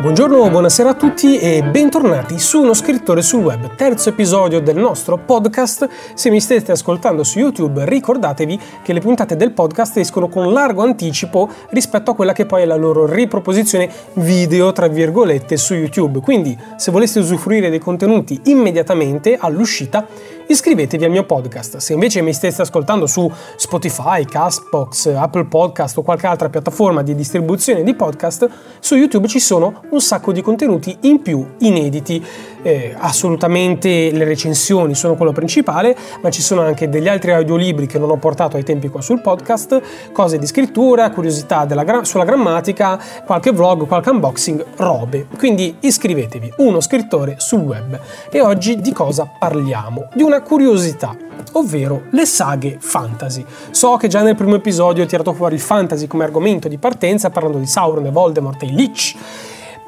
Buongiorno, buonasera a tutti e bentornati su Uno scrittore sul web, terzo episodio del nostro podcast. Se mi state ascoltando su YouTube, ricordatevi che le puntate del podcast escono con largo anticipo rispetto a quella che poi è la loro riproposizione video, tra virgolette, su YouTube. Quindi, se voleste usufruire dei contenuti immediatamente all'uscita, iscrivetevi al mio podcast. Se invece mi stesse ascoltando su Spotify, Castbox, Apple Podcast o qualche altra piattaforma di distribuzione di podcast, su YouTube ci sono un sacco di contenuti in più inediti. Eh, assolutamente le recensioni sono quello principale, ma ci sono anche degli altri audiolibri che non ho portato ai tempi qua sul podcast, cose di scrittura, curiosità gra- sulla grammatica, qualche vlog, qualche unboxing, robe. Quindi iscrivetevi, uno scrittore sul web. E oggi di cosa parliamo? Di una curiosità ovvero le saghe fantasy. So che già nel primo episodio ho tirato fuori il fantasy come argomento di partenza parlando di Sauron Voldemort e Lich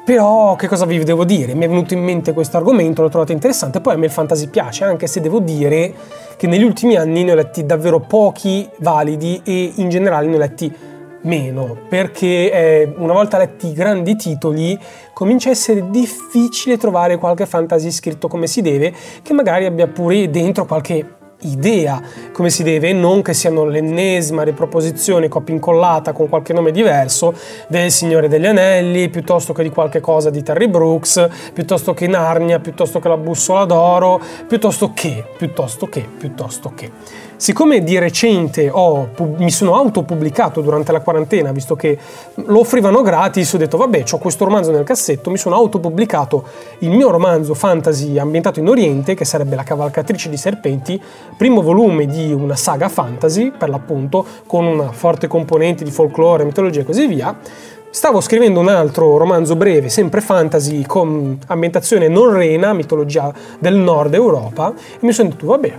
però che cosa vi devo dire? Mi è venuto in mente questo argomento, l'ho trovato interessante, poi a me il fantasy piace, anche se devo dire che negli ultimi anni ne ho letti davvero pochi validi e in generale ne ho letti meno, perché eh, una volta letti i grandi titoli comincia a essere difficile trovare qualche fantasy scritto come si deve, che magari abbia pure dentro qualche idea come si deve non che siano l'ennesima riproposizione copia incollata con qualche nome diverso del Signore degli Anelli piuttosto che di qualche cosa di Terry Brooks piuttosto che Narnia piuttosto che la bussola d'oro piuttosto che piuttosto che piuttosto che Siccome di recente ho, mi sono autopubblicato durante la quarantena, visto che lo offrivano gratis, ho detto vabbè, ho questo romanzo nel cassetto, mi sono autopubblicato il mio romanzo fantasy ambientato in Oriente, che sarebbe La cavalcatrice di serpenti, primo volume di una saga fantasy, per l'appunto, con una forte componente di folklore, mitologia e così via. Stavo scrivendo un altro romanzo breve, sempre fantasy, con ambientazione norrena, mitologia del nord Europa, e mi sono detto, vabbè,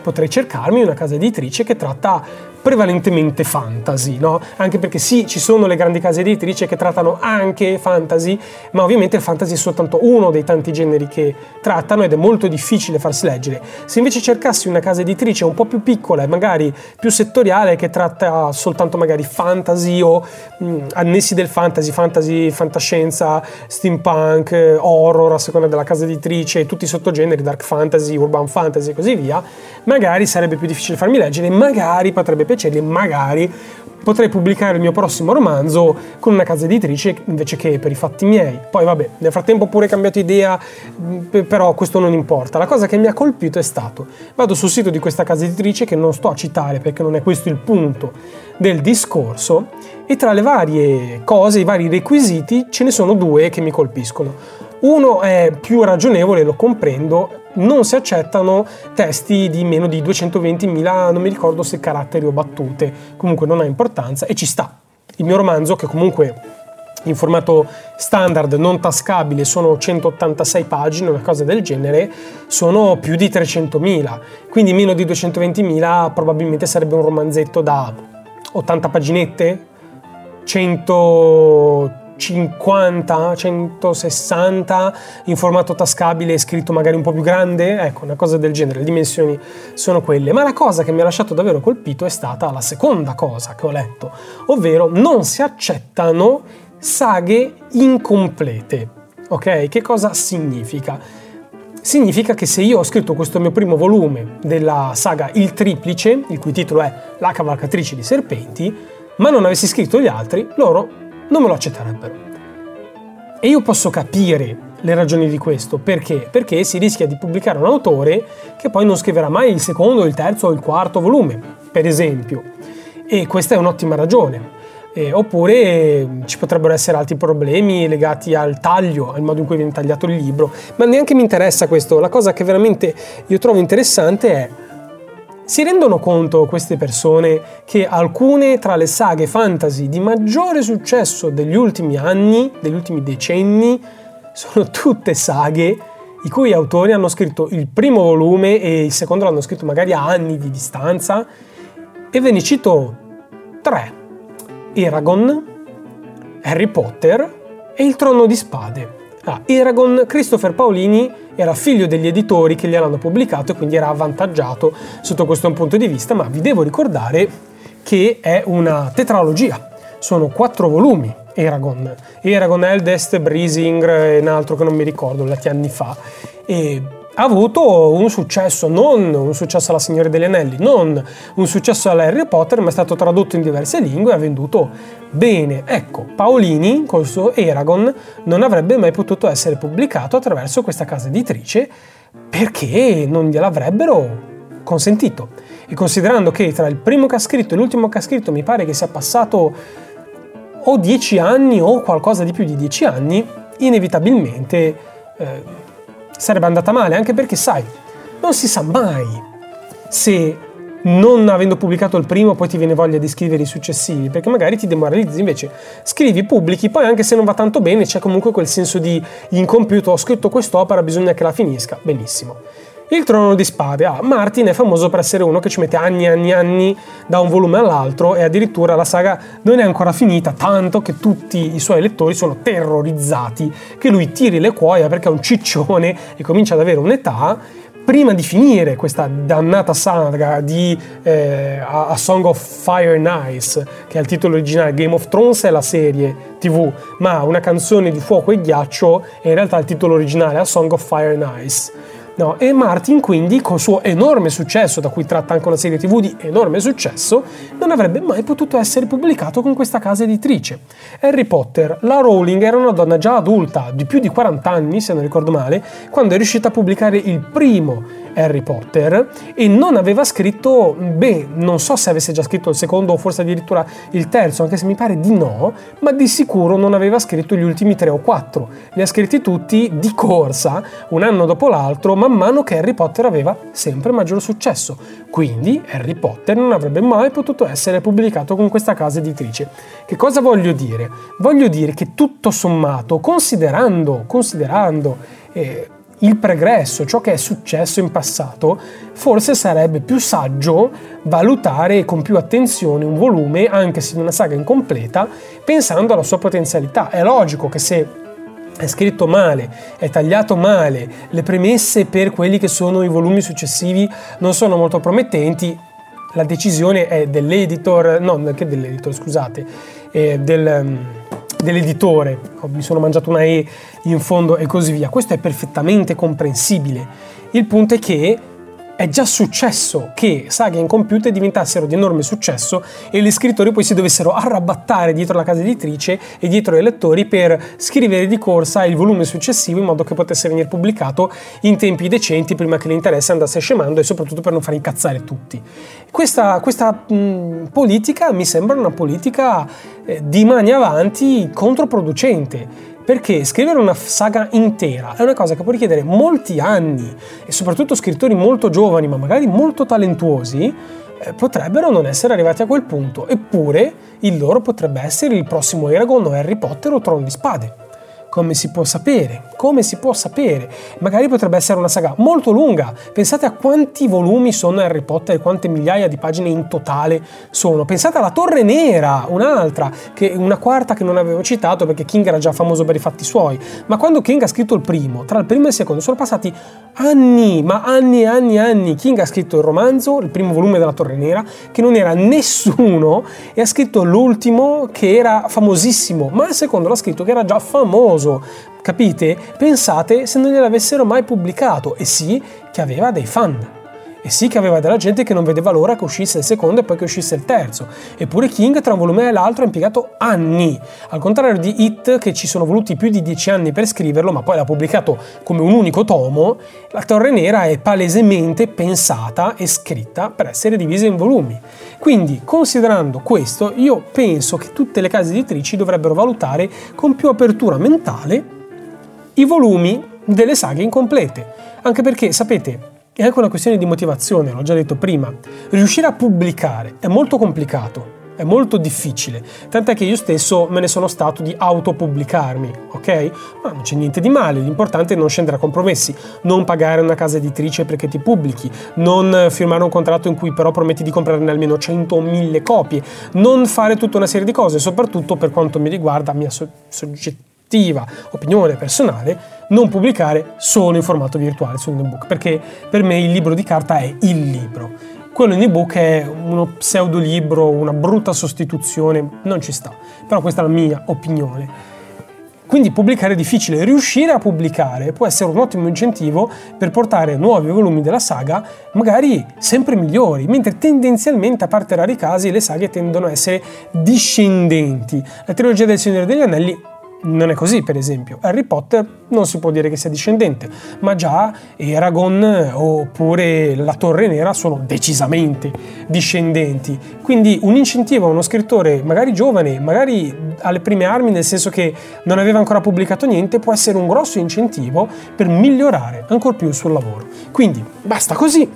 potrei cercarmi una casa editrice che tratta prevalentemente fantasy, no? Anche perché sì, ci sono le grandi case editrici che trattano anche fantasy, ma ovviamente il fantasy è soltanto uno dei tanti generi che trattano ed è molto difficile farsi leggere. Se invece cercassi una casa editrice un po' più piccola e magari più settoriale che tratta soltanto magari fantasy o mh, annessi del fantasy, fantasy, fantascienza, steampunk, horror a seconda della casa editrice, tutti i sottogeneri, dark fantasy, urban fantasy e così via, magari sarebbe più difficile farmi leggere, magari potrebbe piacergli, magari potrei pubblicare il mio prossimo romanzo con una casa editrice invece che per i fatti miei. Poi vabbè, nel frattempo ho pure cambiato idea, però questo non importa. La cosa che mi ha colpito è stato, vado sul sito di questa casa editrice che non sto a citare perché non è questo il punto del discorso e tra le varie cose, i vari requisiti, ce ne sono due che mi colpiscono. Uno è più ragionevole, lo comprendo, non si accettano testi di meno di 220.000, non mi ricordo se caratteri o battute, comunque non ha importanza e ci sta. Il mio romanzo, che comunque in formato standard non tascabile sono 186 pagine, una cosa del genere, sono più di 300.000, quindi meno di 220.000 probabilmente sarebbe un romanzetto da 80 paginette, 100 50, 160 in formato tascabile scritto magari un po' più grande, ecco, una cosa del genere, le dimensioni sono quelle. Ma la cosa che mi ha lasciato davvero colpito è stata la seconda cosa che ho letto, ovvero non si accettano saghe incomplete. Ok? Che cosa significa? Significa che se io ho scritto questo mio primo volume della saga Il Triplice, il cui titolo è La cavalcatrice di serpenti, ma non avessi scritto gli altri, loro non me lo accetterebbero. E io posso capire le ragioni di questo, perché? Perché si rischia di pubblicare un autore che poi non scriverà mai il secondo, il terzo o il quarto volume, per esempio. E questa è un'ottima ragione. Eh, oppure ci potrebbero essere altri problemi legati al taglio, al modo in cui viene tagliato il libro, ma neanche mi interessa questo. La cosa che veramente io trovo interessante è si rendono conto queste persone che alcune tra le saghe fantasy di maggiore successo degli ultimi anni, degli ultimi decenni, sono tutte saghe i cui autori hanno scritto il primo volume e il secondo l'hanno scritto magari a anni di distanza e ve ne cito tre. Eragon, Harry Potter e Il Trono di Spade. Ah, Eragon, Christopher Paolini era figlio degli editori che gliel'hanno pubblicato e quindi era avvantaggiato sotto questo punto di vista, ma vi devo ricordare che è una tetralogia, sono quattro volumi Eragon. Eragon Eldest, Breezing e un altro che non mi ricordo, tanti anni fa. E ha avuto un successo, non un successo alla Signore degli Anelli, non un successo alla Harry Potter, ma è stato tradotto in diverse lingue e ha venduto bene. Ecco, Paolini col suo Eragon non avrebbe mai potuto essere pubblicato attraverso questa casa editrice perché non gliel'avrebbero consentito. E considerando che tra il primo che ha scritto e l'ultimo che ha scritto mi pare che sia passato o dieci anni o qualcosa di più di dieci anni, inevitabilmente eh, sarebbe andata male, anche perché sai, non si sa mai se non avendo pubblicato il primo poi ti viene voglia di scrivere i successivi, perché magari ti demoralizzi, invece scrivi, pubblichi, poi anche se non va tanto bene c'è comunque quel senso di incompiuto, ho scritto quest'opera, bisogna che la finisca, benissimo. Il trono di spade. Ah, Martin è famoso per essere uno che ci mette anni e anni e anni da un volume all'altro e addirittura la saga non è ancora finita, tanto che tutti i suoi lettori sono terrorizzati che lui tiri le cuoia perché è un ciccione e comincia ad avere un'età prima di finire questa dannata saga di eh, A Song of Fire and Ice, che è il titolo originale, Game of Thrones è la serie tv, ma una canzone di fuoco e ghiaccio è in realtà il titolo originale, A Song of Fire and Ice. No, e Martin quindi, con il suo enorme successo, da cui tratta anche una serie tv di enorme successo, non avrebbe mai potuto essere pubblicato con questa casa editrice. Harry Potter, la Rowling era una donna già adulta, di più di 40 anni se non ricordo male, quando è riuscita a pubblicare il primo Harry Potter e non aveva scritto, beh, non so se avesse già scritto il secondo o forse addirittura il terzo, anche se mi pare di no, ma di sicuro non aveva scritto gli ultimi tre o quattro. Li ha scritti tutti di corsa, un anno dopo l'altro, man mano che Harry Potter aveva sempre maggior successo. Quindi Harry Potter non avrebbe mai potuto essere pubblicato con questa casa editrice. Che cosa voglio dire? Voglio dire che tutto sommato, considerando, considerando eh, il pregresso, ciò che è successo in passato, forse sarebbe più saggio valutare con più attenzione un volume, anche se in una saga incompleta, pensando alla sua potenzialità. È logico che se è scritto male, è tagliato male, le premesse per quelli che sono i volumi successivi non sono molto promettenti, la decisione è dell'editor, no, che dell'editor, scusate, del dell'editore, mi sono mangiato una E in fondo e così via. Questo è perfettamente comprensibile. Il punto è che è già successo che saghe incompiute diventassero di enorme successo e gli scrittori poi si dovessero arrabattare dietro la casa editrice e dietro i lettori per scrivere di corsa il volume successivo in modo che potesse venire pubblicato in tempi decenti prima che l'interesse andasse scemando e soprattutto per non far incazzare tutti. Questa, questa mh, politica mi sembra una politica eh, di mani avanti controproducente perché scrivere una saga intera è una cosa che può richiedere molti anni e soprattutto scrittori molto giovani ma magari molto talentuosi eh, potrebbero non essere arrivati a quel punto, eppure il loro potrebbe essere il prossimo Eragon o Harry Potter o Trono di Spade. Come si può sapere? Come si può sapere? Magari potrebbe essere una saga molto lunga. Pensate a quanti volumi sono Harry Potter e quante migliaia di pagine in totale sono. Pensate alla Torre Nera, un'altra, che, una quarta che non avevo citato perché King era già famoso per i fatti suoi. Ma quando King ha scritto il primo, tra il primo e il secondo, sono passati anni, ma anni e anni e anni. King ha scritto il romanzo, il primo volume della Torre Nera, che non era nessuno, e ha scritto l'ultimo che era famosissimo, ma il secondo l'ha scritto che era già famoso capite? Pensate se non gliel'avessero mai pubblicato e sì che aveva dei fan. E sì che aveva della gente che non vedeva l'ora che uscisse il secondo e poi che uscisse il terzo. Eppure King tra un volume e l'altro ha impiegato anni. Al contrario di Hit, che ci sono voluti più di dieci anni per scriverlo, ma poi l'ha pubblicato come un unico tomo, La Torre Nera è palesemente pensata e scritta per essere divisa in volumi. Quindi, considerando questo, io penso che tutte le case editrici dovrebbero valutare con più apertura mentale i volumi delle saghe incomplete. Anche perché, sapete, è anche una questione di motivazione, l'ho già detto prima. Riuscire a pubblicare è molto complicato, è molto difficile, tant'è che io stesso me ne sono stato di autopubblicarmi, ok? Ma non c'è niente di male, l'importante è non scendere a compromessi, non pagare una casa editrice perché ti pubblichi, non firmare un contratto in cui però prometti di comprarne almeno 100 o 1000 copie, non fare tutta una serie di cose, soprattutto per quanto mi riguarda, mia so- soggettiva opinione personale, non pubblicare solo in formato virtuale su un ebook, perché per me il libro di carta è il libro quello in ebook è uno pseudolibro, una brutta sostituzione, non ci sta. Però questa è la mia opinione. Quindi pubblicare è difficile, riuscire a pubblicare può essere un ottimo incentivo per portare nuovi volumi della saga, magari sempre migliori, mentre tendenzialmente, a parte rari casi, le saghe tendono a essere discendenti. La trilogia del Signore degli Anelli non è così, per esempio. Harry Potter non si può dire che sia discendente, ma già Eragon oppure la Torre Nera sono decisamente discendenti. Quindi un incentivo a uno scrittore, magari giovane, magari alle prime armi, nel senso che non aveva ancora pubblicato niente, può essere un grosso incentivo per migliorare ancora più il suo lavoro. Quindi basta così.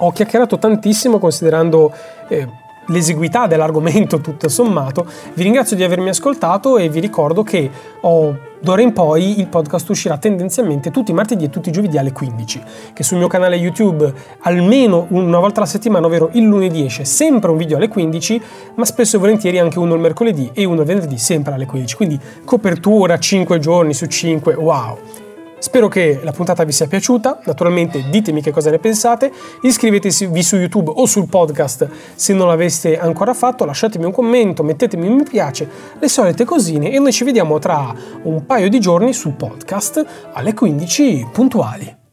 Ho chiacchierato tantissimo considerando... Eh, l'esiguità dell'argomento tutto sommato. Vi ringrazio di avermi ascoltato e vi ricordo che ho D'ora in poi il podcast uscirà tendenzialmente tutti i martedì e tutti i giovedì alle 15, che sul mio canale YouTube almeno una volta alla settimana, ovvero il lunedì esce sempre un video alle 15, ma spesso e volentieri anche uno il mercoledì e uno il venerdì sempre alle 15. Quindi copertura 5 giorni su 5, wow! Spero che la puntata vi sia piaciuta, naturalmente ditemi che cosa ne pensate, iscrivetevi su YouTube o sul podcast se non l'aveste ancora fatto, lasciatemi un commento, mettetemi un mi piace, le solite cosine e noi ci vediamo tra un paio di giorni sul podcast alle 15 puntuali.